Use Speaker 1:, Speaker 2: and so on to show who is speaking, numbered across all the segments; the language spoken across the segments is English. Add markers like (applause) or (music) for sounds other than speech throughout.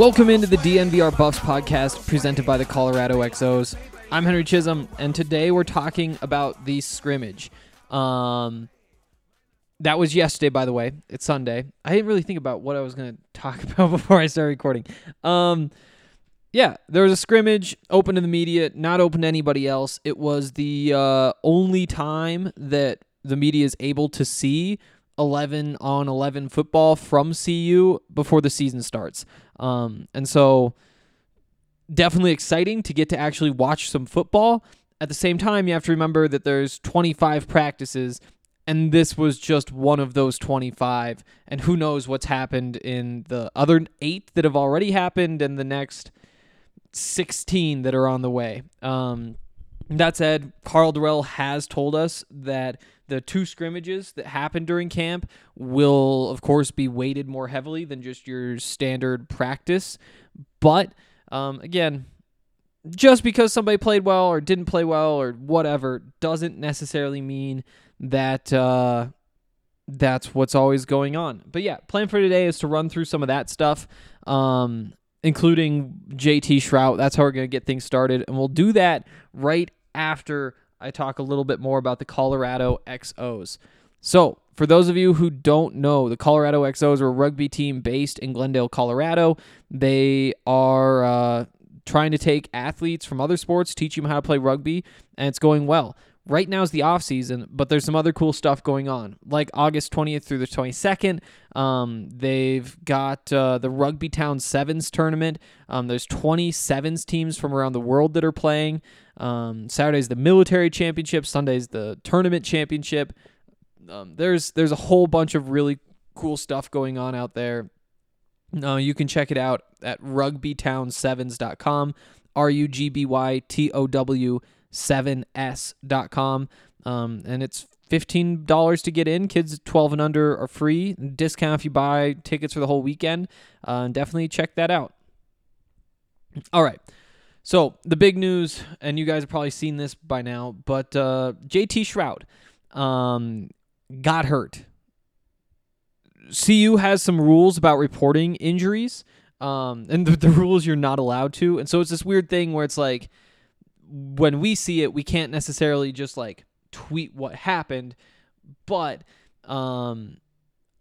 Speaker 1: Welcome into the DNVR Buffs podcast presented by the Colorado XOs. I'm Henry Chisholm, and today we're talking about the scrimmage. Um, that was yesterday, by the way. It's Sunday. I didn't really think about what I was going (laughs) to talk about before I started recording. Um, yeah, there was a scrimmage open to the media, not open to anybody else. It was the uh, only time that the media is able to see 11 on 11 football from CU before the season starts. Um, and so definitely exciting to get to actually watch some football. At the same time, you have to remember that there's 25 practices and this was just one of those 25 and who knows what's happened in the other 8 that have already happened and the next 16 that are on the way. Um, that said, Karl Dorrell has told us that the two scrimmages that happen during camp will, of course, be weighted more heavily than just your standard practice. But um, again, just because somebody played well or didn't play well or whatever doesn't necessarily mean that uh, that's what's always going on. But yeah, plan for today is to run through some of that stuff, um, including JT Shrout. That's how we're going to get things started. And we'll do that right after I talk a little bit more about the Colorado XOs. So, for those of you who don't know, the Colorado XOs are a rugby team based in Glendale, Colorado. They are uh, trying to take athletes from other sports, teach them how to play rugby, and it's going well. Right now is the off season, but there's some other cool stuff going on. Like August 20th through the 22nd, um, they've got uh, the Rugby Town Sevens tournament. Um, there's 20 sevens teams from around the world that are playing. Um, Saturday's the military championship. Sunday's the tournament championship. Um, there's there's a whole bunch of really cool stuff going on out there. Uh, you can check it out at rugbytown7s.com, R U G B Y T O W 7s.com. Um, and it's $15 to get in. Kids 12 and under are free. Discount if you buy tickets for the whole weekend. Uh, definitely check that out. All right. So, the big news, and you guys have probably seen this by now, but uh, JT Shrout um, got hurt. CU has some rules about reporting injuries, um, and (laughs) the, the rules you're not allowed to. And so it's this weird thing where it's like, when we see it, we can't necessarily just like tweet what happened, but um,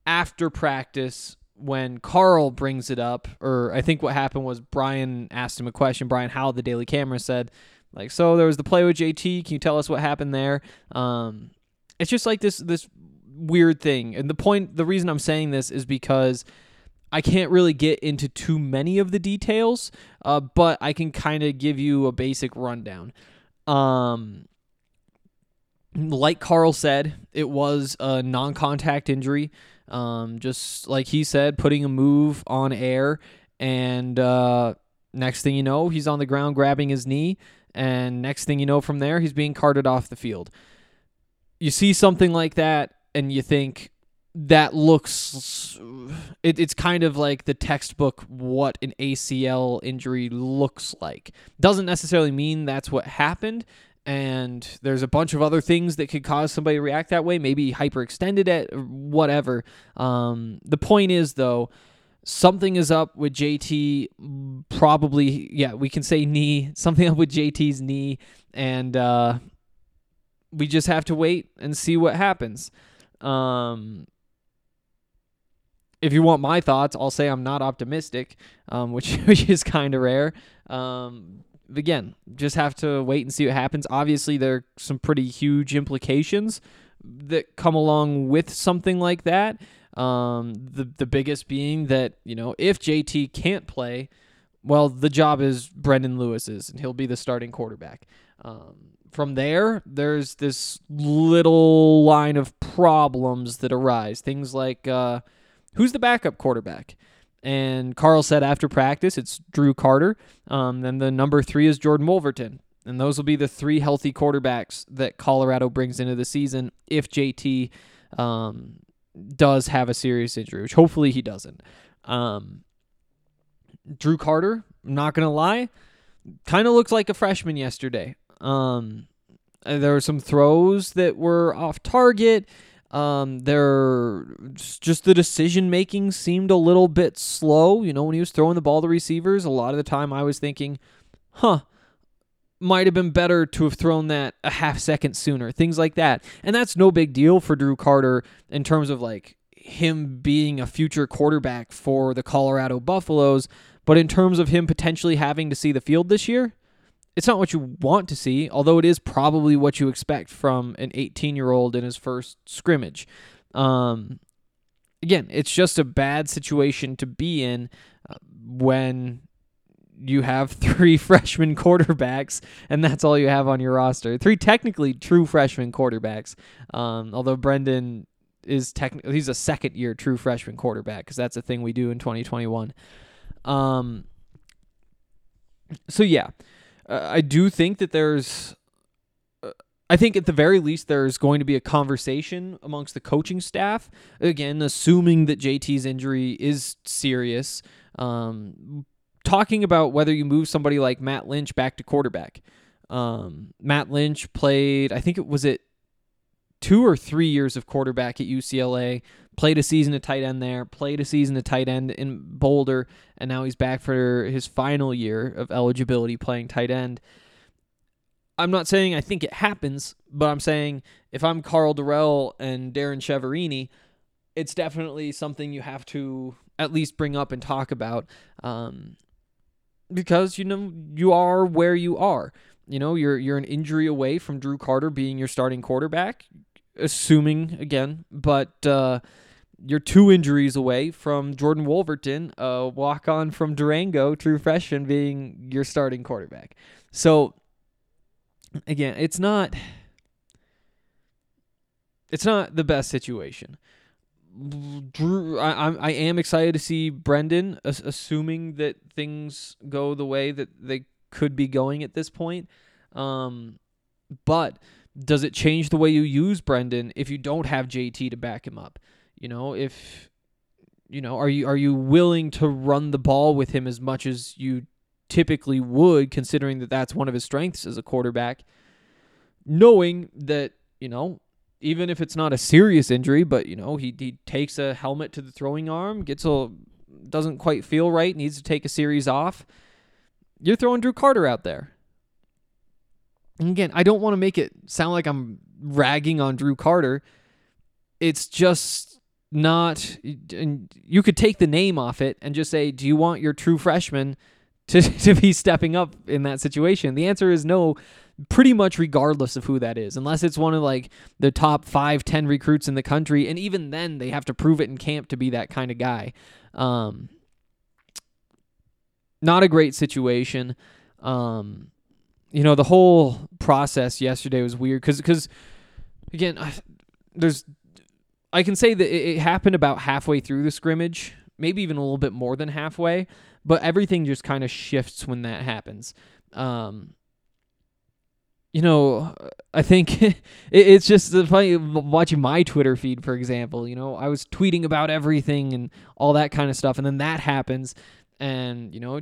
Speaker 1: after practice, when Karl brings it up, or I think what happened was Brian asked him a question. Brian Howell, the Daily Camera, said, like, so there was the play with JT. Can you tell us what happened there? Um, it's just like this this weird thing. And the point, the reason I'm saying this is because I can't really get into too many of the details, uh, but I can kind of give you a basic rundown. Um, like Karl said, it was a non contact injury. Um, just like he said, putting a move on air. And uh, next thing you know, he's on the ground grabbing his knee. And next thing you know, from there, he's being carted off the field. You see something like that, and you think, that looks it, it's kind of like the textbook what an ACL injury looks like. Doesn't necessarily mean that's what happened. And there's a bunch of other things that could cause somebody to react that way. Maybe hyperextended it, or whatever. Um, the point is, though, something is up with JT. Probably, yeah, we can say knee. (laughs) Something up with JT's knee, and uh, we just have to wait and see what happens. Um, if you want my thoughts, I'll say I'm not optimistic, um, which (laughs) which is kind of rare. Um, again, just have to wait and see what happens. Obviously, there are some pretty huge implications that come along with something like that. Um, the the biggest being that you know if JT can't play, well, the job is Brendon Lewis's, and he'll be the starting quarterback. Um, from there, there's this little line of problems that arise. Things like uh, who's the backup quarterback? And Karl said after practice, it's Drew Carter. Um, then the number three is Jordan Wolverton. And those will be the three healthy quarterbacks that Colorado brings into the season if JT um, does have a serious injury, which hopefully he doesn't. Um, Drew Carter, I'm not going to lie, kind of looked like a freshman yesterday. Um, there were some throws that were off target. Um, there just the decision making seemed a little bit slow. You know, when he was throwing the ball to receivers, a lot of the time I was thinking, huh, might have been better to have thrown that a half second sooner, things like that. And that's no big deal for Drew Carter in terms of like him being a future quarterback for the Colorado Buffaloes. But in terms of him potentially having to see the field this year, it's not what you want to see, although it is probably what you expect from an 18 year old in his first scrimmage. Um, again, it's just a bad situation to be in uh, when you have (laughs) three freshman quarterbacks and that's all you have on your roster. Three technically true freshman quarterbacks. Um, although Brendan is technically he's a second year true freshman quarterback because that's a thing we do in 2021. Um, so yeah, uh, I do think that there's uh, I think at the very least there's going to be a conversation amongst the coaching staff. Again, assuming that JT's injury is serious, um, talking about whether you move somebody like Matt Lynch back to quarterback. Um, Matt Lynch played, I think it was it two or three years of quarterback at UCLA. Played a season at tight end there. Played a season at tight end in Boulder, and now he's back for his final year of eligibility playing tight end. I'm not saying I think it happens, but I'm saying if I'm Karl Dorrell and Darrin Chiaverini, it's definitely something you have to at least bring up and talk about, um, because you know you are where you are. You know you're you're an injury away from Drew Carter being your starting quarterback, assuming again, but uh, you're two injuries away from Jordan Wolverton, a walk on from Durango, true freshman, being your starting quarterback. So again, it's not it's not the best situation. Drew, I, I'm I am excited to see Brendan, assuming that things go the way that they could be going at this point. Um, but does it change the way you use Brendan if you don't have JT to back him up? You know, if you know, are you are you willing to run the ball with him as much as you typically would, considering that that's one of his strengths as a quarterback? Knowing that you know, even if it's not a serious injury, but you know, he he takes a helmet to the throwing arm, gets a doesn't quite feel right, needs to take a series off. You're throwing Drew Carter out there. And again, I don't want to make it sound like I'm ragging on Drew Carter. It's just not you could take the name off it and just say do you want your true freshman to, (laughs) to be stepping up in that situation the answer is no pretty much regardless of who that is, unless it's one of like the top five, ten recruits in the country, and even then they have to prove it in camp to be that kind of guy. Um, not a great situation. Um, you know, the whole process yesterday was weird because because again, I, there's I can say that it, happened about halfway through the scrimmage, maybe even a little bit more than halfway, but everything just kind of shifts when that happens. Um, you know, I think (laughs) it's just funny watching my Twitter feed, for example. You know, I was tweeting about everything and all that kind of stuff, and then that happens, and you know,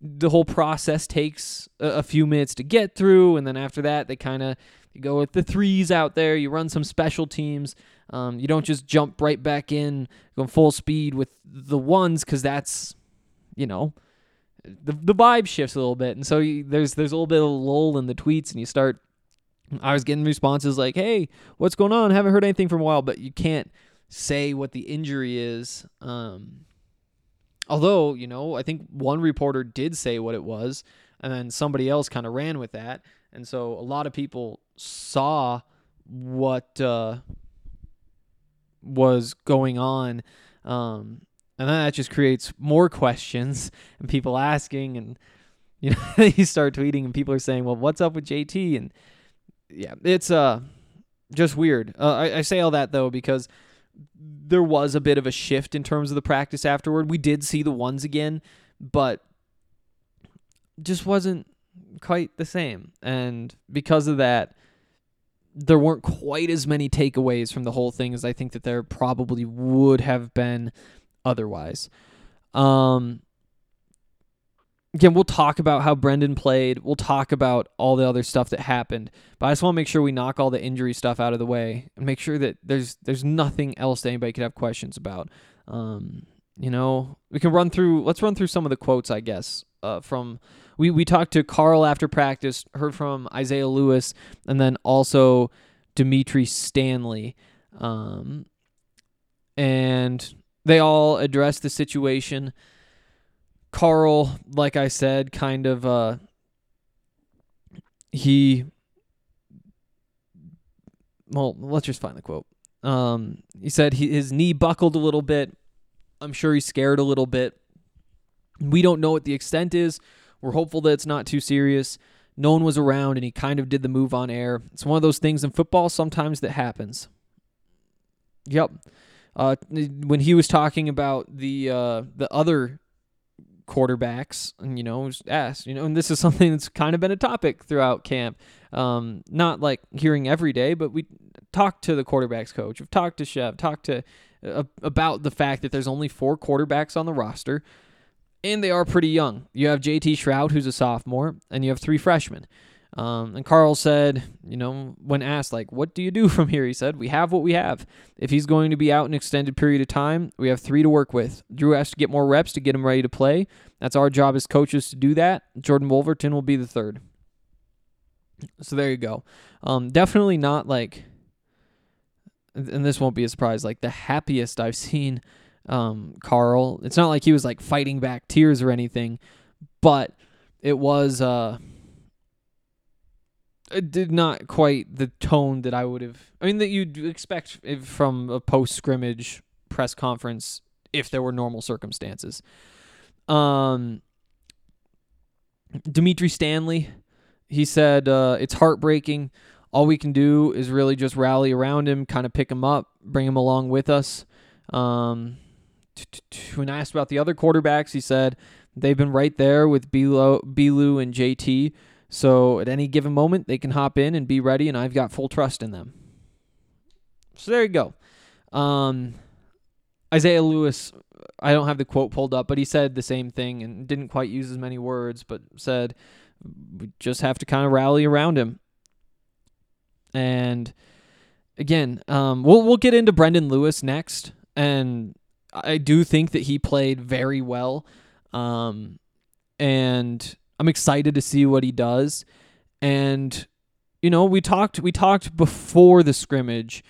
Speaker 1: the whole process takes a few minutes to get through, and then after that, they kind of go with the threes out there. You run some special teams. Um, you don't just jump right back in, going full speed with the ones, because that's, you know, the the vibe shifts a little bit, and so you, there's there's a little bit of a lull in the tweets, and you start. I was getting responses like, "Hey, what's going on? Haven't heard anything from a while," but you can't say what the injury is. Um, although you know, I think one reporter did say what it was, and then somebody else kind of ran with that, and so a lot of people saw what uh, was going on. Um, and then that just creates more (laughs) questions and people asking and you know (laughs) you start tweeting and people are saying well what's up with jt and yeah it's uh just weird. Uh, I, I say all that though because there was a bit of a shift in terms of the practice afterward. We did see the ones again but just wasn't quite the same. And because of that there weren't quite as many takeaways from the whole thing as I think that there probably would have been otherwise. Um, again, we'll talk about how Brendan played. We'll talk about all the other stuff that happened. But I just want to make sure we knock all the injury stuff out of the way and make sure that there's there's nothing else that anybody could have questions about. Um, you know, we can run through. Let's run through some of the quotes, I guess. Uh, from we we talked to Karl after practice, heard from Isaiah Lewis, and then also Dimitri Stanley. Um, and they all addressed the situation. Karl, like I said, kind of uh he well, let's just find the quote. Um he said he, his knee buckled a little bit. I'm sure he's scared a little bit. We don't know what the extent is. We're hopeful that it's not too serious. No one was around and he kind of did the move on air. It's one of those things in football sometimes that happens. Yep uh, when he was talking about the uh, the other quarterbacks, and you know, asked, you know, and this is (laughs) something that's kind of been a topic throughout camp. Um, not like hearing every day, but we talked to the quarterbacks coach, we've talked to Chev, talked to uh, about the fact that there's only four quarterbacks on the roster, and they are pretty young. You have JT Shrout, who's a sophomore, and you have three freshmen. Um, and Karl said, you know, when asked, like, what do you do (laughs) from here? He said, we have what we have. If he's going to be out an extended period of time, we have three to work with. Drew has to get more reps to get him ready to play. That's our job as coaches to do that. Jordan Wolverton will be the third. So there you go. Um, definitely not like, and this won't be a surprise, like the happiest I've (laughs) seen um, Karl. It's not like he was like fighting back tears or anything, but it was. Uh, it did not quite the tone that I would have. I mean, that you'd expect from a post scrimmage press conference if there were normal circumstances. Um, Dimitri Stanley, he said uh, it's heartbreaking. All we can do is really just rally around him, kind of pick him up, bring him along with us. Um, when I asked about the other quarterbacks, he said they've been right there with Belu and JT so at any given moment, they can hop in and be ready, and I've got full trust in them. So there you go. Um, Isaiah Lewis, I don't have the quote pulled up, but he said the same thing and didn't quite use as many words, but said we just have to kind of rally around him. And again, um, we'll we'll get into Brendon Lewis next, and I do think that he played very well. Um, and I'm excited to see what he does. And you know, we talked we talked before the scrimmage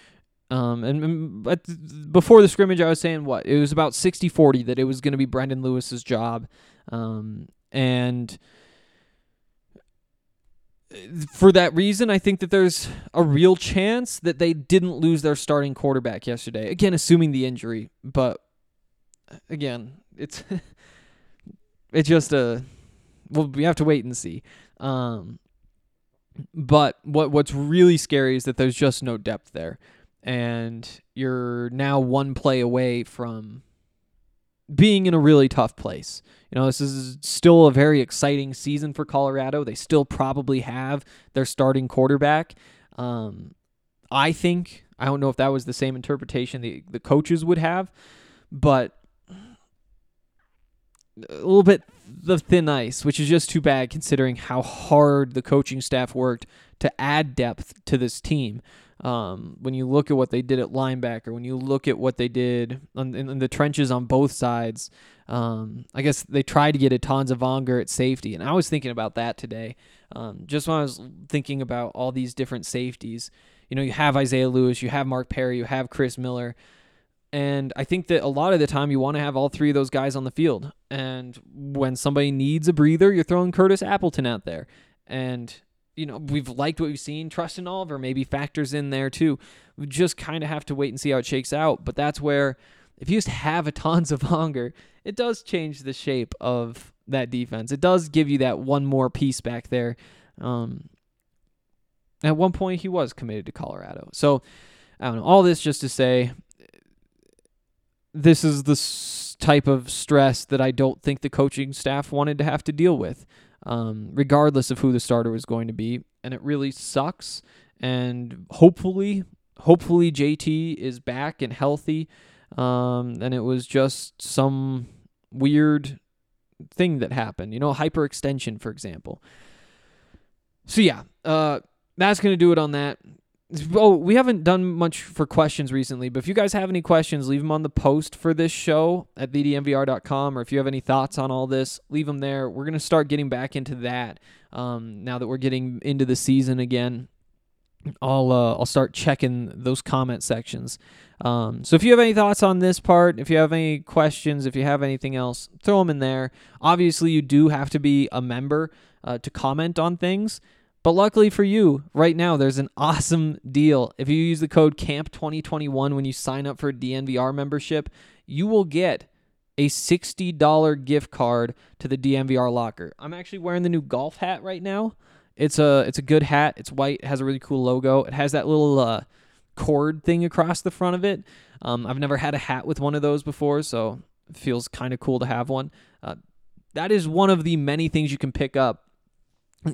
Speaker 1: um, and, and before the scrimmage, I was saying what it was about 60-40 that it was going to be Brendon Lewis's job, um, and for that reason, I think that there's a real chance that they didn't lose their starting quarterback yesterday. Again, assuming the injury, but again, it's (laughs) it's just a well, we have to wait and see. Um, but what what's really scary is that there's just no depth there, and you're now one play away from being in a really tough place. You know, this is still a very exciting season for Colorado. They still probably have their starting quarterback. Um, I think I don't know if that was the same interpretation the the coaches would have, but a little bit the thin ice, which is just too bad considering how hard the coaching staff worked to add depth to this team. Um, when you look at what they did at linebacker, when you look at what they did on, in, in the trenches on both sides, um, I guess they tried to get a tons of Vonger at safety, and I was thinking about that today. Um, just when I was thinking about all these different safeties, you know, you have Isaiah Lewis, you have Mark Perry, you have Chris Miller. And I think that a lot of the time you want to have all three of those guys on the field. And when somebody needs a breather, you're throwing Curtis Appleton out there. And, you know, we've liked what we've seen. Trustin Oliver maybe factors in there too. We just kind of have to wait and see how it shakes out. But that's where, if you just have a (laughs) tons of hunger, it does change the shape of that defense. It does give you that one more piece back there. Um, at one point, he was committed to Colorado. So, I don't know. All this just to say this is the type of stress that I don't think the coaching staff wanted to have to deal with, um, regardless of who the starter was going to be. And it really sucks. And hopefully, hopefully JT is back and healthy. Um, and it was just some weird thing that happened, you know, hyperextension, for example. So yeah, uh, that's gonna do it on that. Oh, we haven't done much for questions recently, but if you guys have any questions, leave them on the post for this show at thednvr.com, or if you have any thoughts on all this, leave them there. We're gonna start getting back into that um, now that we're getting into the season again. I'll uh, I'll start checking those comment sections. Um, so if you have any thoughts on this part, if you have any questions, if you have anything else, throw them in there. Obviously, you do have to be a member uh, to comment on things. But luckily for you, right now there's an awesome deal. If you use the code CAMP2021 when you sign up for a DNVR membership, you will get a $60 gift card to the DNVR locker. I'm actually wearing the new golf hat right now. It's a it's a good hat. It's white. It has a really cool logo. It has that little uh, cord thing across the front of it. Um, I've never had a hat with one of those before, so it feels kind of cool to have one. Uh, that is one of the many things you can pick up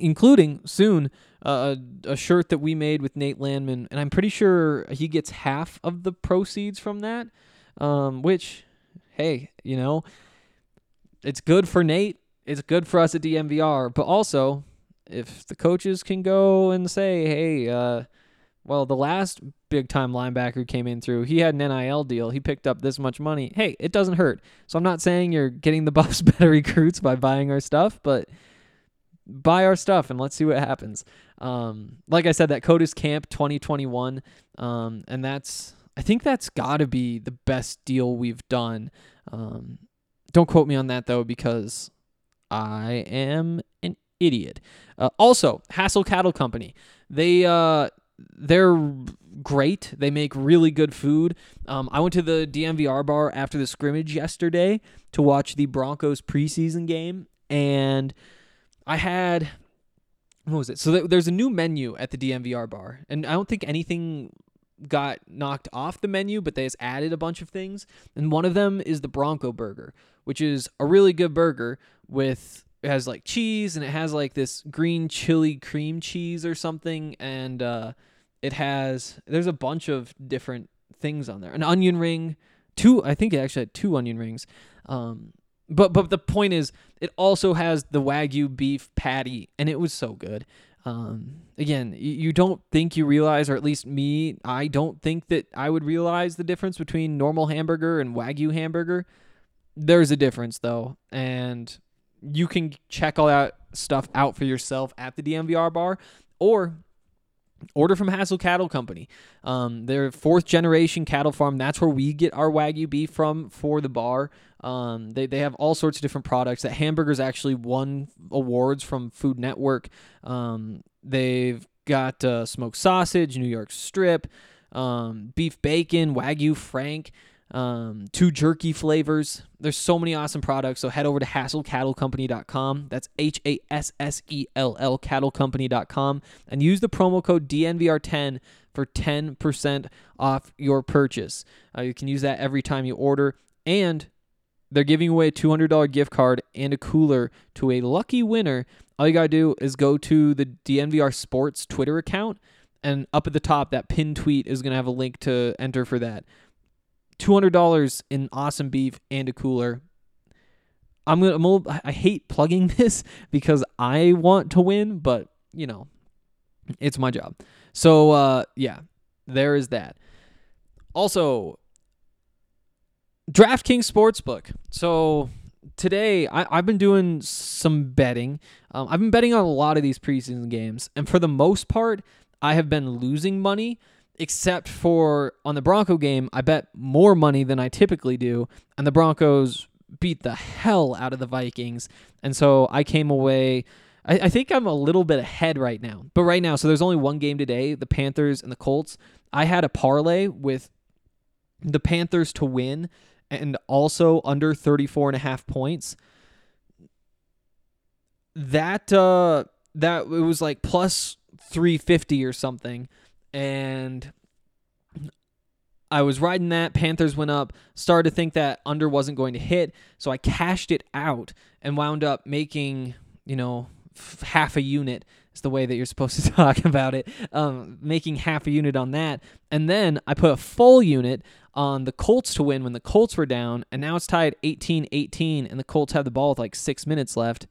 Speaker 1: including soon uh, a, a shirt that we made with Nate Landman, and I'm pretty sure he gets half of the proceeds from that. Um, which, hey, you know, it's good for Nate. It's good for us at DNVR, but also if the coaches can go and say, hey, uh, well, the last big time linebacker came in through, he had an NIL deal. He picked up this much money. Hey, it doesn't hurt. So I'm not saying you're getting the (laughs) Buffs better recruits by buying our stuff, but buy our stuff and let's see what happens. Um, like I said, that code is Camp 2021, um, and that's I think that's got to be the best deal we've done. Um, don't quote me on that though, because I am an idiot. Uh, also, Hassell Cattle Company, they uh, they're great. They make really good food. Um, I went to the DNVR bar after the scrimmage yesterday to watch the Broncos preseason game, and I had what was it? So th- there's a new menu at the DNVR bar, and I don't think anything got knocked off the menu, but they just added a bunch of things. And one of them is the Bronco Burger, which is a really good burger with it has like cheese and it has like this green chili cream cheese or something, and uh, it has there's a bunch of different things on there. An onion ring, two I think it actually had two onion rings. Um, but but the point is, it also has the wagyu beef patty, and it was so good. Um, again, you, you don't think you realize, or at least me, I don't think that I would realize the difference between normal hamburger and wagyu hamburger. There's a difference though, and you can check all that stuff out for yourself at the DNVR bar, or order from Hassell Cattle Company. Um, they're fourth generation cattle farm. That's where we get our Wagyu beef from for the bar. Um, they, they have all sorts of different products. That hamburgers actually won awards from Food Network. Um, they've got uh, smoked sausage, New York strip, um, beef bacon, Wagyu Frank, um, two jerky flavors. There's so many awesome products. So head over to hassellcattlecompany.com. That's H A S S E L L cattlecompany.com and use the promo code DNVR10 for 10% off your purchase. Uh, you can use that every time you order. And they're giving away a $200 gift card and a cooler to a lucky winner. All you got to do is go to the DNVR Sports Twitter account, and up at the top, that pinned tweet is going to have a link to enter for that. $200 in awesome beef and a cooler. I'm gonna. I'm hate plugging (laughs) this because I want to win, but you know, it's my job. So uh, yeah, there is that. Also, DraftKings Sportsbook. So today I, I've been doing some betting. Um, I've been betting on a lot of these preseason games, and for the most part, I have been losing money. Except for on the Bronco game, I bet more money than I typically do, and the Broncos beat the hell out of the Vikings, and so I came away. I, I think I'm a little bit ahead right now, but right now, so there's only one game today: the Panthers and the Colts. I had a parlay with the Panthers to win and also under 34 and a half points that uh that it was like plus 350 or something and I was riding that Panthers went up started to think that under wasn't going to hit so I cashed it out and wound up making you know f- half a unit is the way that you're supposed to (laughs) talk about it um, making half a unit on that and then I put a full unit on the Colts to win when the Colts were down, and now it's tied 18 18, and the Colts have the ball with like six minutes left.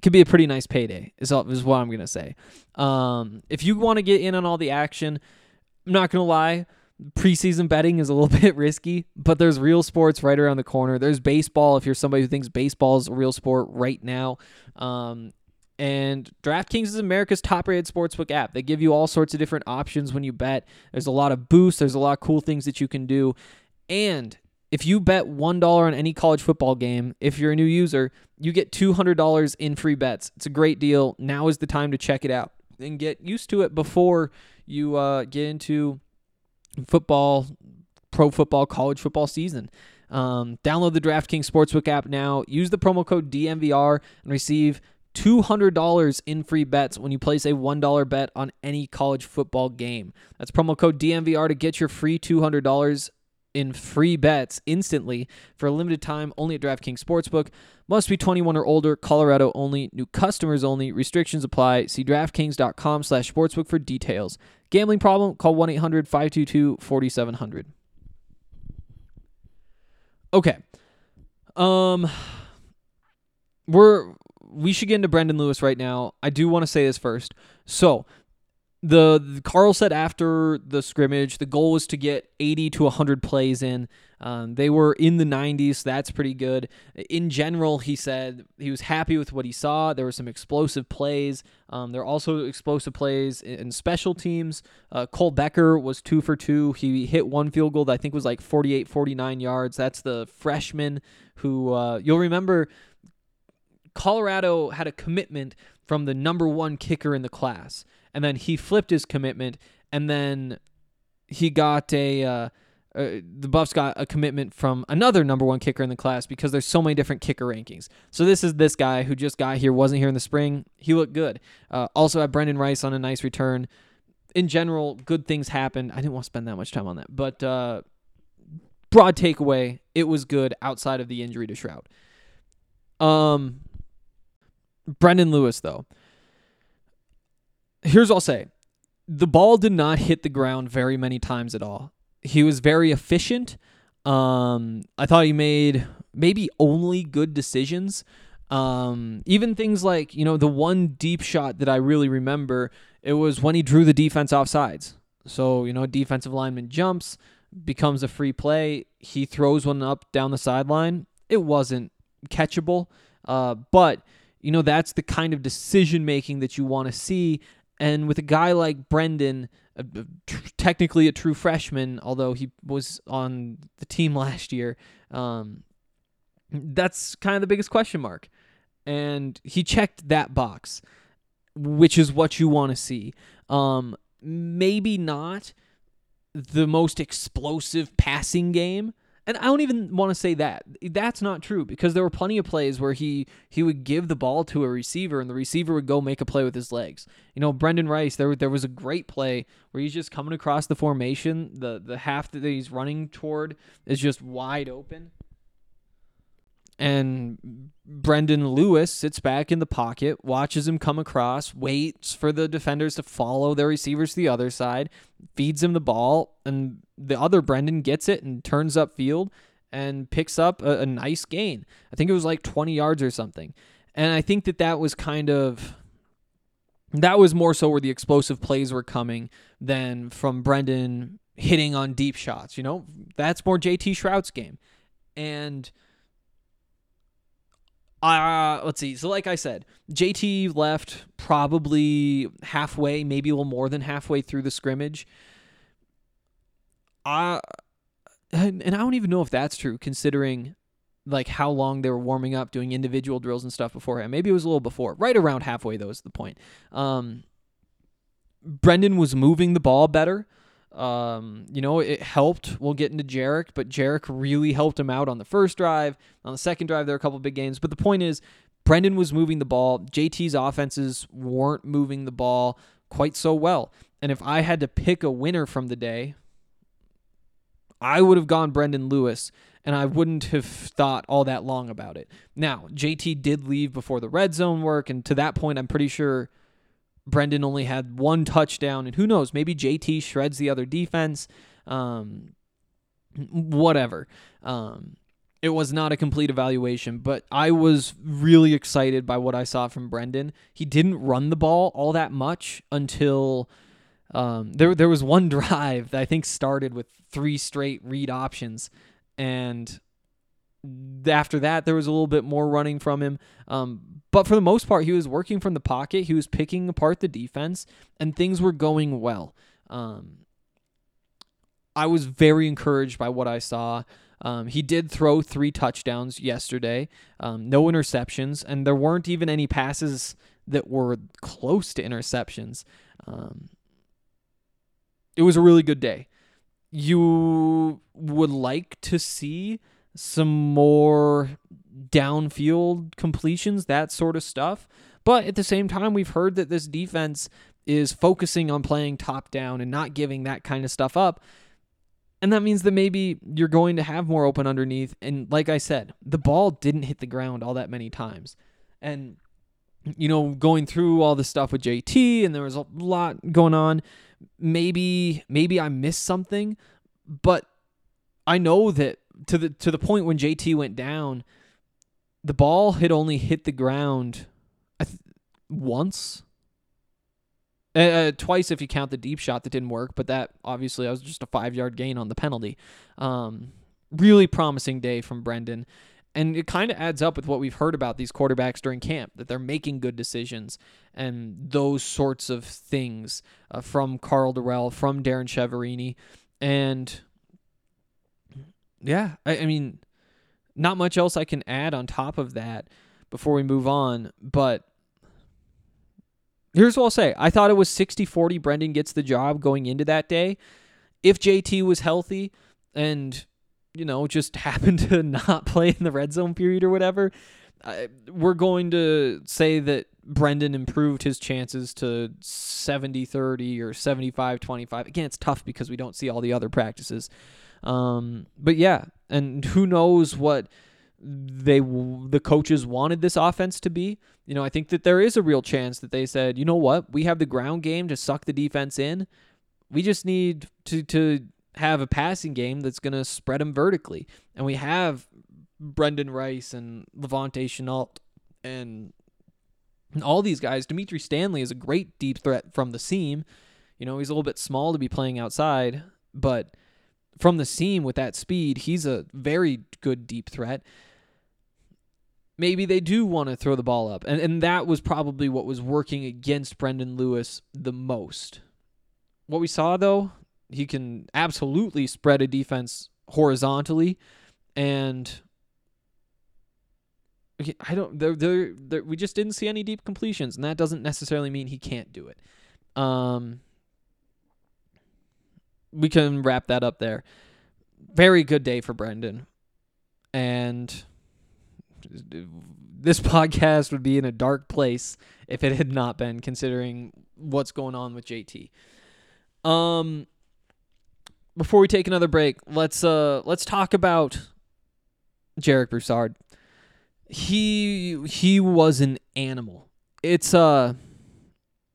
Speaker 1: It could be a pretty nice payday, is, all, is what I'm to say. Um, if you want to get in on all the action, I'm not to lie. Preseason betting is a little (laughs) bit risky, but there's real sports right around the corner. There's baseball if you're somebody who thinks baseball is a real sport right now. Um, and DraftKings is America's top rated sportsbook app. They give you all sorts of different options when you bet. There's a lot of boosts, there's a lot of cool things that you can do. And if you bet $1 on any college football game, if you're a new user, you get $200 in free bets. It's a great deal. Now is the time to check it out and get used to it before you uh, get into football, pro football, college football season. Um, download the DraftKings Sportsbook app now. Use the promo code DNVR and receive $200 in free bets when you place a $1 bet on any college football game. That's promo code DNVR to get your free $200 in free bets instantly for a limited time only at DraftKings Sportsbook. Must be 21 or older, Colorado only, new customers only, restrictions apply. See DraftKings.com slash sportsbook for details. Gambling problem? Call 1-800-522-4700. Okay. Um we're we should get into Brendon Lewis right now. I do want to say this first. So, the, the, Karl said after the scrimmage, the goal was to get 80 to 100 plays in. Um, they were in the 90s, so that's pretty good. In general, he said he was happy with what he saw. There were some explosive plays. Um, there are also explosive plays in, in special teams. Uh, Cole Becker was two for two. He hit one field goal that I think was like 48, 49 yards. That's the freshman who uh, you'll remember Colorado had a commitment from the number one kicker in the class, and then he flipped his commitment, and then he got a. Uh, uh, the Buffs got a commitment from another number one kicker in the class because there's so many different kicker rankings. So this is this guy who just got here, wasn't here in the spring. He looked good. Uh, also had Brenden Rice on a nice return. In general, good things happened. I didn't want to spend that much time on that, but uh, broad takeaway, it was good outside of the injury to Shrout. Um, Brendon Lewis, though, here's what I'll say the ball did not hit the ground very many times at all. He was very efficient. Um, I thought he made maybe only good decisions. Um, even things like, you know, the one deep shot that I really remember, it was when he drew the defense off sides. So, you know, defensive lineman jumps, becomes a free play. He throws one up down the sideline. It wasn't catchable, uh, but you know, that's the kind of decision making that you want to see. And with a guy like Brendan, uh, technically a true freshman, although he was on the team (laughs) last year, um, that's kind of the biggest question mark. And he checked that box. which is what you want to see. Um, maybe not the most explosive passing game. And I don't even want to say that. That's not true because there were plenty of plays where he he would give the ball to a receiver and the receiver would go make a play with his legs. You know, Brenden Rice, there there was a great play where he's just coming across the formation, the the half that he's running toward is just wide open and Brendon Lewis sits back in the pocket, watches him come across, waits for the defenders to follow their receivers to the other side, feeds him the ball, and the other Brendan gets it and turns up field and picks up a, a nice gain. I think it was like 20 yards or something. And I think that that was kind of that was more so where the explosive plays were coming than from Brendan hitting on deep shots. You know, that's more JT Shrout's game. And uh, let's see. So, like I said, JT left probably halfway, maybe a little more than halfway through the scrimmage. And, and I don't even know if that's true, considering like how long they were warming up, doing individual drills and stuff beforehand. Maybe it was a little before, right around halfway. Though is the point. Um, Brendan was moving the ball better. Um, you know, it helped. We'll get into Jarek, but Jarek really helped him out on the first drive. On the second drive, there were a couple big games. But the point is, Brendan was moving the ball. JT's offenses weren't moving the ball quite so well. And if I had to pick a winner from the day, I would have gone Brendon Lewis, and I wouldn't have thought all that long about it. Now, JT did leave before the red zone work, and to that point, I'm pretty sure Brendan only had one touchdown, and who knows, maybe JT shreds the other defense. Um, whatever. Um, it was not a complete evaluation, but I was really excited by what I saw from Brendan. He didn't run the ball all that much until um, there. There was one (laughs) drive that I think started with three straight read options, and after that, there was a little bit more running from him. Um, but for the most part, he was working from the pocket. He was picking apart the defense, and things were going well. Um, I was very encouraged by what I saw. Um, he did throw three touchdowns yesterday, um, no interceptions, and there weren't even any passes that were close to interceptions. Um, it was a really good day. You would like to see some more downfield completions, that sort of stuff. But at the same time, we've heard that this defense is focusing on playing top down and not giving that kind of stuff up. And that means that maybe you're going to have more open underneath. And like I said, the ball didn't hit the ground all that many times. And, you know, going through all the stuff with JT and there was a lot going on, maybe, maybe I missed something, but I know that to the to the point when JT went down, the ball had only hit the ground once. Uh, uh, twice if you count the deep shot that didn't work, but that obviously was just a five yard gain on the penalty. Um, really promising day from Brendan. And it kind of adds up with what we've heard about these quarterbacks during camp that they're making good decisions and those sorts of things uh, from Karl Dorrell, from Darrin Chiaverini. And yeah, I, I mean, not much else I can add on top of that before we move on. But here's what I'll say I thought it was 60 40. Brendan gets the job going into that day. If JT was healthy and, you know, just (laughs) happened to not play in the red zone period or whatever, uh, we're going to say that Brendan improved his chances to 70 30 or 75 25. Again, it's tough because we don't see all the other practices. Um, but yeah, and who knows what they the coaches wanted this offense to be. You know, I think that there is a real chance that they said, you know what, we have the ground game to suck the defense in. We just need to to have a passing game that's going to spread them vertically, and we have Brenden Rice and La'Vontae Shenault and all these guys. Dimitri Stanley is a great deep threat from the seam. You know, he's a little bit small to be playing outside, but from the seam with that speed, he's a very good deep threat. Maybe they do want to throw the ball up. And, and that was probably what was working against Brendon Lewis the most. What we saw, though, he can absolutely spread a defense horizontally. And I don't. There, there, we just didn't see any deep completions, and that doesn't necessarily mean he can't do it. Um, we can wrap that up there. Very good day for Brendan, and this (laughs) podcast would be in a dark place if it had not been, considering what's going on with JT. Um, before we take another break, let's uh let's talk about Jarek Broussard. He he was an animal. It's uh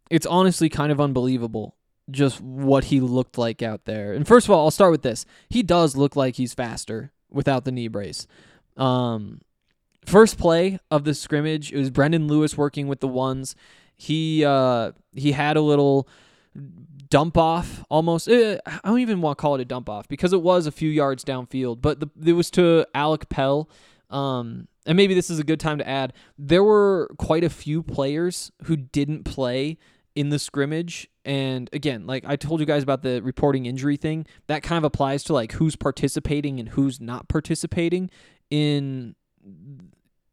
Speaker 1: it's honestly kind of unbelievable just what he looked like out there. And first of all, I'll start with this. He does look like he's faster without the knee brace. Um first play of the scrimmage, it was Brendon Lewis working with the ones. He uh he had a little dump off almost. Eh, I don't even want to call it a dump off because it was a few yards downfield, but the, it was to Alec Pell. Um, and maybe this is a good time to add there were quite a few players who didn't play in the scrimmage. And again, like I told you guys about the reporting injury thing, that kind of applies to like who's participating and who's not participating in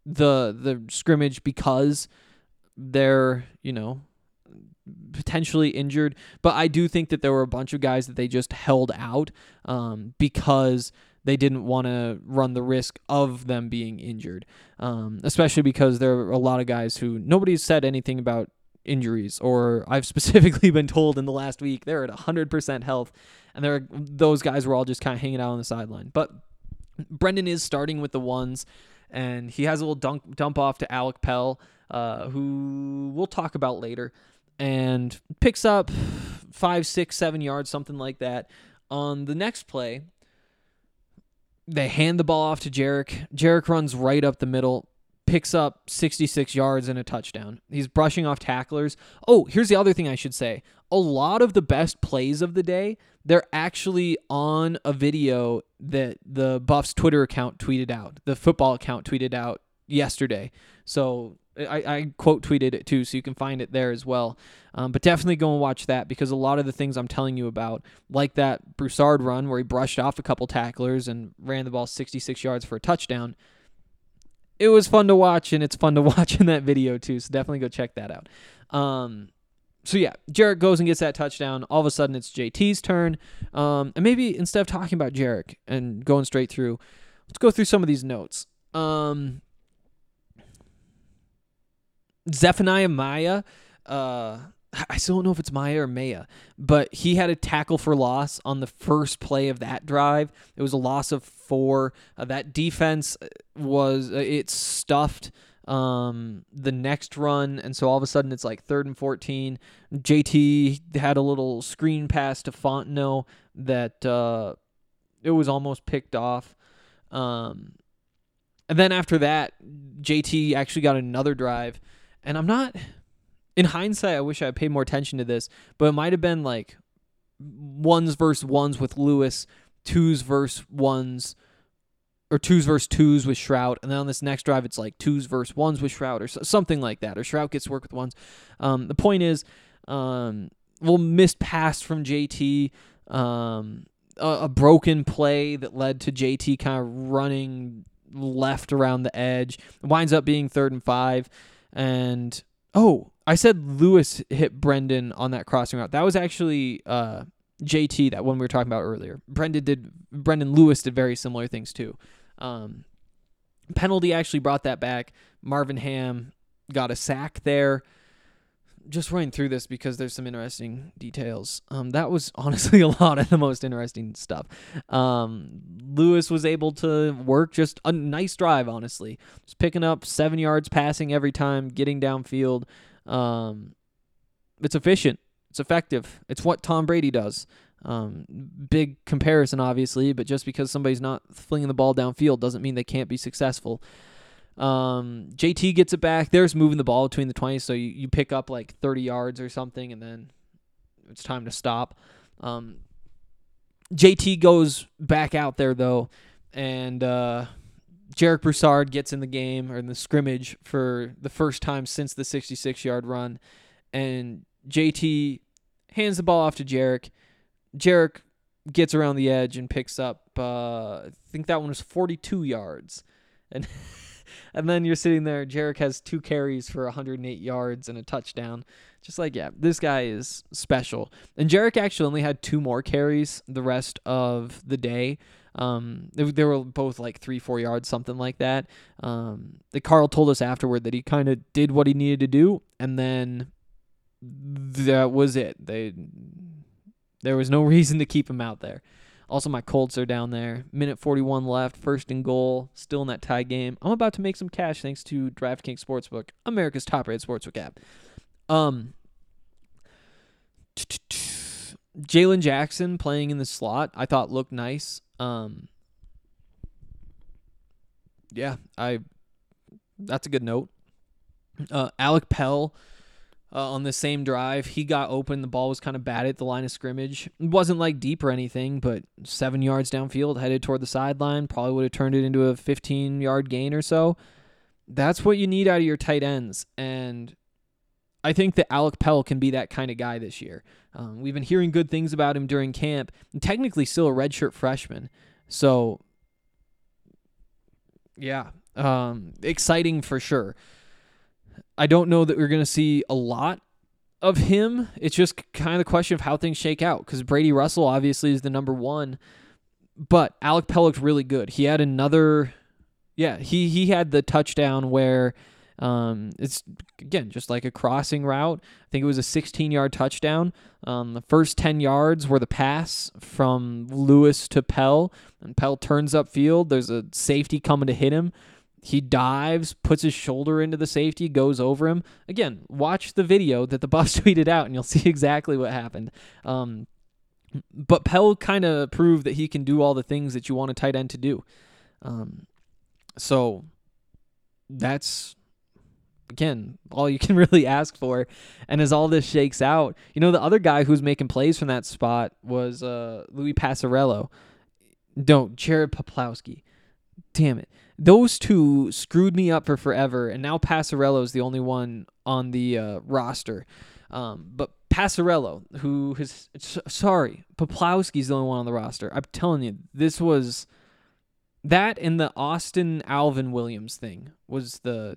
Speaker 1: the the scrimmage because they're, you know, potentially injured, but I do think that there were a bunch of guys that they just held out um, because they didn't want to run the risk of them being injured, um, especially because there are a lot of guys who nobody's said anything about injuries, or I've (laughs) specifically been told in the last week they're at 100% health, and there those guys were all just kind of hanging out on the sideline. But Brendon is starting with the ones, and he has a little dunk, dump off to Alec Pell, uh, who we'll talk about later and picks up five, six, seven yards, something like that. On the next play, they hand the ball off to Jarek. Jarek runs right up the middle, picks up 66 yards and a touchdown. He's brushing off tacklers. Oh, here's the other thing I should say. A lot of the best plays of the day, they're actually on a video that the Buffs Twitter account tweeted out, the football account tweeted out yesterday. So I, I quote tweeted it too, so you can find it there as well. Um, but definitely go and watch that because a lot of the things I'm telling you about, like that Broussard run where he brushed off a couple tacklers and ran the ball 66 yards for a touchdown, it was fun to watch, and it's fun to (laughs) watch in that video too. So definitely go check that out. Um, so yeah, Jarek goes and gets that touchdown. All of a sudden, it's JT's turn. Um, and maybe instead of talking about Jarek and going straight through, let's go through some of these notes. Um, Zephaniah Maya, uh, I still don't know if it's Maya or Maya, but he had a tackle for loss on the first play of that drive. It was a loss of four. Uh, that defense was uh, it stuffed um, the next run, and so all of a sudden it's like third and fourteen. JT had a little screen pass to Fontenot that uh, it was almost picked off. Um, and then after that, JT actually got another drive and I'm not in hindsight, I wish I had paid more attention to this, but it might have been like ones versus ones with Lewis, twos versus ones, or twos versus twos with Shrout, and then on this next drive, it's like twos versus ones with Shrout, or something like that, or Shrout gets work with ones. Um, the point is, um, little missed pass from JT, um, a, a broken play that led to JT kind of running left around the edge, winds up being third and five. And oh, I said Lewis hit Brenden on that crossing route. That was actually uh, JT, that one we were talking about earlier. Brendon did Brendon Lewis did very similar things too. Um, penalty actually brought that back. Marvin Ham got a sack there just running through this because there's some interesting details. Um, that was (laughs) honestly a lot of the most interesting stuff. Um, Lewis was able to work just a nice drive, honestly, just picking up seven yards passing every time, getting downfield. Um, it's efficient. It's effective. It's what Tom Brady does. Um, big comparison, obviously, but just because somebody's not flinging the ball downfield doesn't mean they can't be successful. Um, JT gets it back. There's moving the ball between the 20s, so you, you pick up like 30 yards or something, and then it's time to stop. Um, JT goes back out there though, and uh, Jarek Broussard gets in the game or in the scrimmage for the first time since the 66 yard run, and JT hands the ball off to Jarek. Jarek gets around the edge and picks up. Uh, I think that one was 42 yards, and (laughs) and then you're sitting there. Jarek has two carries for 108 yards and a touchdown. Just like, yeah, this guy is special. And Jarek actually only had two more carries the rest of the day. Um, they, they were both like three, four yards, something like that. Um, the Karl told us afterward that he kind of did what he needed to do, and then that was it. They there was no (laughs) reason to keep him out there. Also, my Colts are down there. Minute 41 left, first and goal, still in that tie game. I'm about to make some cash thanks to DraftKings Sportsbook, America's top-rated sportsbook app. Um, (tsk) Jalen Jackson playing in the slot, I thought looked nice. Um, yeah, I. That's a good note. Uh, Alec Pell uh, on the same drive. He got open. The ball was kind of bad at the line of scrimmage. It wasn't like deep or anything, but seven yards downfield, headed toward the sideline. Probably would have turned it into a 15 yard gain or so. That's what you need out of your tight ends. And I think that Alec Pell can be that kind of guy this year. Um, we've been hearing good things about him during camp. Technically, still a redshirt freshman. So, yeah, um, exciting for sure. I don't know that we're going to see a lot of him. It's just kind of the question of how things shake out because Brady Russell obviously is the number one, but Alec Pell looked really good. He had another, yeah, he he had the touchdown where um, it's again just like a crossing route. I think it was a 16 yard touchdown. Um, the first 10 yards were the pass from Lewis to Pell, and Pell turns upfield. There's a safety coming to hit him. He dives, puts his shoulder into the safety, goes over him. Again, watch the video that the (laughs) Buffs tweeted out, and you'll see exactly what happened. Um, but Pell kind of proved that he can do all the things that you want a tight end to do. Um, so that's again all you (laughs) can really ask for. And as all this shakes out, you know the other guy who's making plays from that spot was uh, Louis Passarello. Don't Jared Poplawski. Damn it those two screwed me up for forever, and now Passarello is the only one on the uh, roster. Um, but Passarello, who has sorry, Poplawski's the only one on the roster. I'm telling you, this was that and the Austin Alvin Williams thing was the.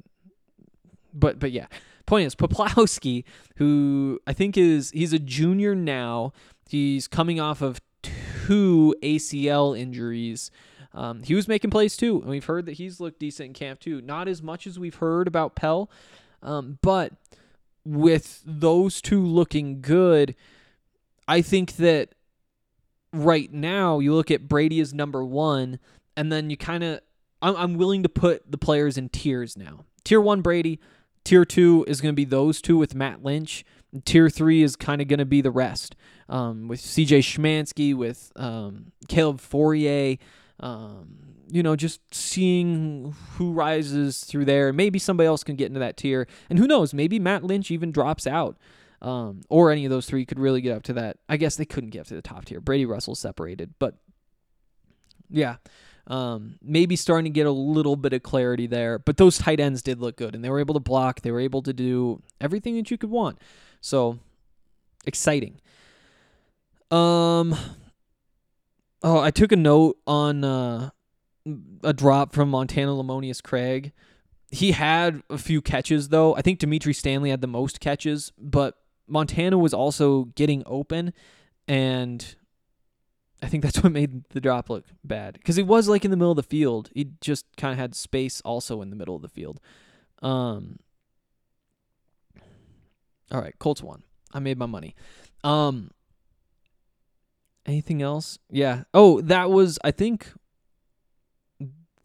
Speaker 1: But but yeah, point is Poplawski, who I think is he's a junior now. He's coming off of two ACL injuries. Um, he was making plays too, and we've heard that he's looked decent in camp too. Not as much as we've heard about Pell, um, but with those two looking good, I think that right now you look at Brady as number one, and then you kind of I'm, I'm willing to put the players in tiers now. Tier one Brady, tier two is going to be those two with Matt Lynch. Tier three is kind of going to be the rest um, with C.J. Schmanske, with um, Caleb Fauria. um, you know, just seeing who rises through there. Maybe somebody else can get into that tier. And who knows, maybe Matt Lynch even drops out. Um, or any of those three could really get up to that. I guess they couldn't get up to the top tier. Brady Russell separated, but yeah, um, maybe starting to get a little bit of clarity there. But those tight ends did look good, and they were able to block. They were able to do everything that you could want. So exciting. Um, Oh, I took a note on uh, a drop from Montana Lemonious Craig. He had a few catches though. I think Dimitri Stanley had the most catches, but Montana was also getting open, and I think that's (laughs) what made the drop look bad because he was like in the middle of the field. He just kind of had space also in the middle of the field. Um. All right, Colts won. I made my money. Um. Anything else? Yeah. Oh, that was I think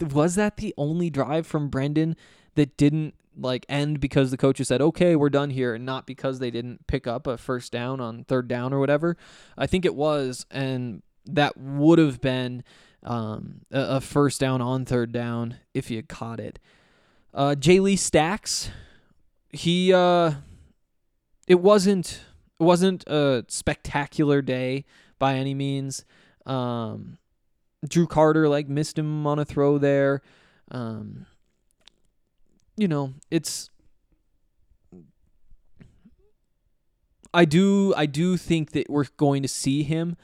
Speaker 1: was that the only drive from Brendon that didn't like end because the coaches said, "Okay, we're done here," and not because they didn't pick up a first down on third down or whatever. I think it was, and that would have been um, a, a, first down on third down if he had caught it. Uh, Jay Lee Stacks, he uh, it wasn't it wasn't a spectacular day by any means. Um, Drew Carter like missed him on a throw there. Um, you know, it's I do I do think that we're going to see him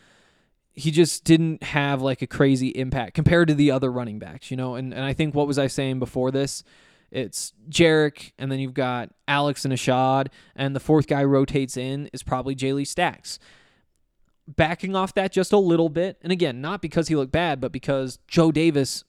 Speaker 1: he just didn't have like a crazy impact compared to the other running backs, you know. And and I think what was I saying before this? It's Jarek, and then you've got Alex and Ashad, and the fourth guy rotates in is probably Jaylee Stacks. Backing off that just a little bit, and again, not because he looked bad, but because Joe Davis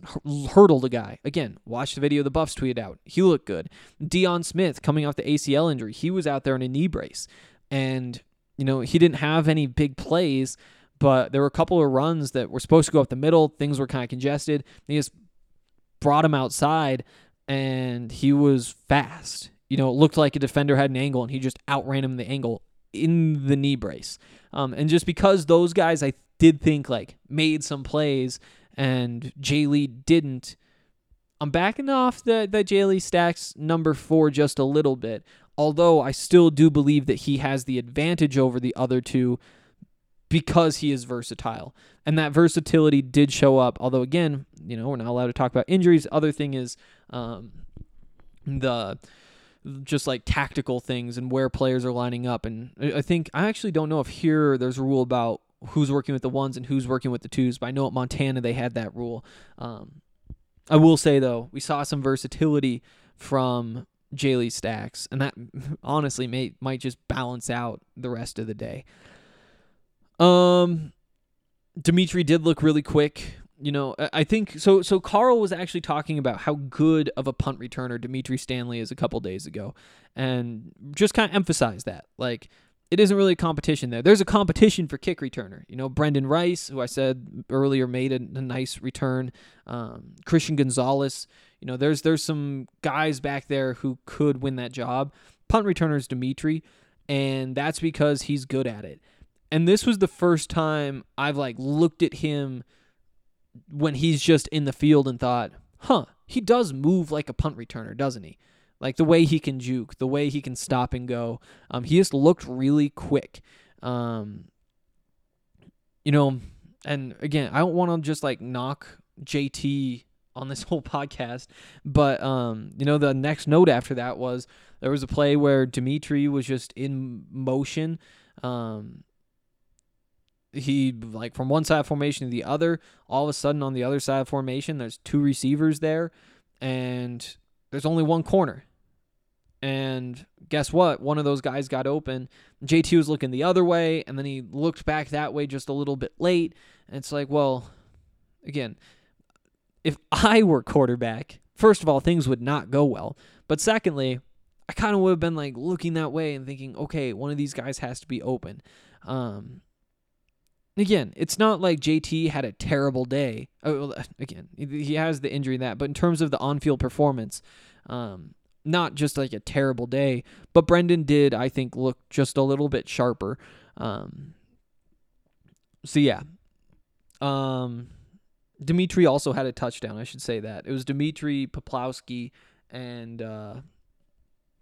Speaker 1: hurdled a guy. Again, watch the video the Buffs tweeted out. He looked good. Dion Smith coming off the ACL injury, he was out there in a knee brace, and you know he didn't have any big plays, but there were a couple of runs that were supposed to go up the middle. Things were kind of congested. He just brought him outside, and he was fast. You know, it looked like a defender had an angle, and he just outran him the angle in the knee brace. Um, and just because those guys, I did think like made some plays, and Jay Lee didn't. I'm backing off the the Jay Lee stacks number four just a little bit. Although I still do believe that he has the advantage over the other two because he is versatile. And that versatility did show up. Although, again, you know, we're not allowed to talk about injuries. Other thing is um, the just like tactical things and where players are lining up. And I think, I actually don't know if here there's a rule about who's working with the ones and who's working with the twos, but I know at Montana they had that rule. Um, I will say, though, we saw some versatility from Jaylee Stacks, and that (laughs) honestly may might just balance out the rest of the day. Um, Dimitri did look really quick. You know, I think so. So Karl was actually talking about how good of a punt returner Dimitri Stanley is a couple days ago, and just kind of emphasize that. Like, it isn't really a competition there. There's a competition for kick returner. You know, Brenden Rice, who I said earlier made a, a nice return. Um, Christian Gonzalez. You know, there's there's some guys back there who could win that job. Punt returner is Dimitri, and that's because he's good at it. And this was the first time I've like looked at him when he's just in the field and thought, huh, he does move like a punt returner, doesn't he? Like the way he can juke, the way he can stop and go. Um, he just looked really quick. Um, you know, and again, I don't want to just like knock JT on this (laughs) whole podcast, but um, you know, the next note after that was there was a play where Dimitri was just in motion. Um, he like from one side of formation to the other. All of a sudden, on the other side of formation, there's two receivers there, and there's only one corner. And guess what? One of those guys got open. JT was looking the other way, and then he looked back that way just a little bit late. And it's like, well, again, if I were quarterback, first of all, things would not go well. But secondly, I kind of would have been like looking that way and thinking, okay, one of these guys has to be open. Um, again, it's not like JT had a terrible day. Oh, well, (laughs) again, he has the injury in that, but in terms of the on-field performance, um, not just like a terrible day, but Brendon did, I think, look just a little bit sharper. Um, so yeah, um, Dimitri also had a touchdown. I should say that it was Dimitri Poplawski and uh,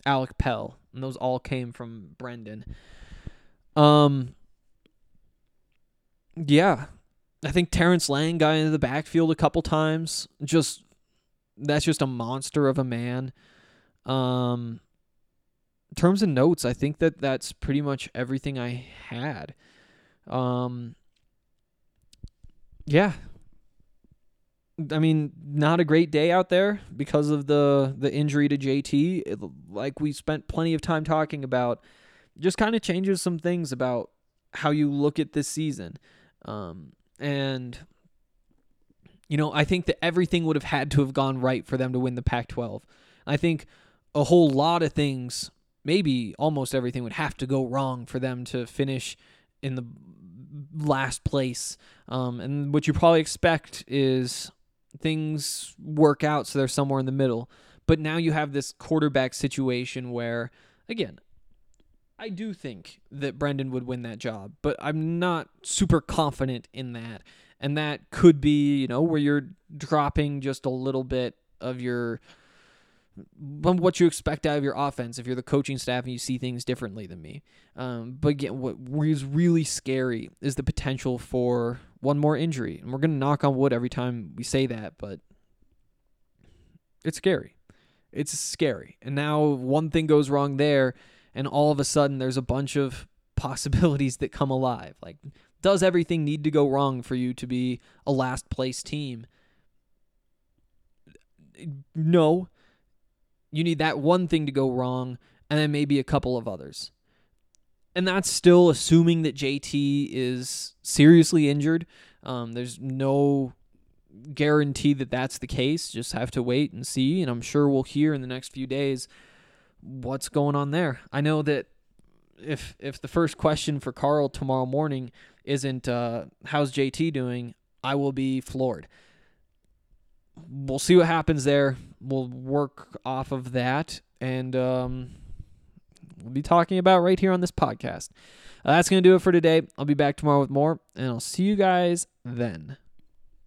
Speaker 1: Alec Pell, and those all came from Brendon. Um, yeah, I think Terrence Lang got into the backfield a couple times. Just that's just a monster of a man. Um, in terms of notes, I think that that's pretty much everything I had. Um, yeah. I mean, not a great day out there because of the the injury to JT. It, like we spent plenty of time talking about, just kind of changes some things about how you look at this season. Um, and you know, I think that everything would have had to have gone right for them to win the Pac-12. I think a whole lot of things, maybe almost everything, would have to go wrong for them to finish in the last place. Um, and what you probably expect is things work out so they're somewhere in the middle. But now you have this quarterback situation where, again, I do think that Brendon would win that job, but I'm not super confident in that. And that could be, you know, where you're dropping just a little bit of your what you expect out of your offense if you're the coaching staff and you see things differently than me. Um, but again, what is really scary is the potential for one more injury. And we're going to knock on wood every time we say that, but it's scary. It's scary. And now one thing goes wrong there, and all of a sudden there's a bunch of possibilities that come alive. Like Does everything need to go wrong for you to be a last place team? No. You need that one thing to go wrong and then maybe a couple of others. And that's still assuming that JT is seriously injured. Um, there's no guarantee that that's the case. Just have to wait and see. And I'm sure we'll hear in the next few days what's going on there. I know that if if the first question for Karl tomorrow morning isn't uh, how's JT doing, I will be floored. We'll see what happens there. We'll work off of that, and um, we'll be talking about right here on this podcast. Uh, that's gonna do it for today. I'll be back tomorrow with more, and I'll see you guys then.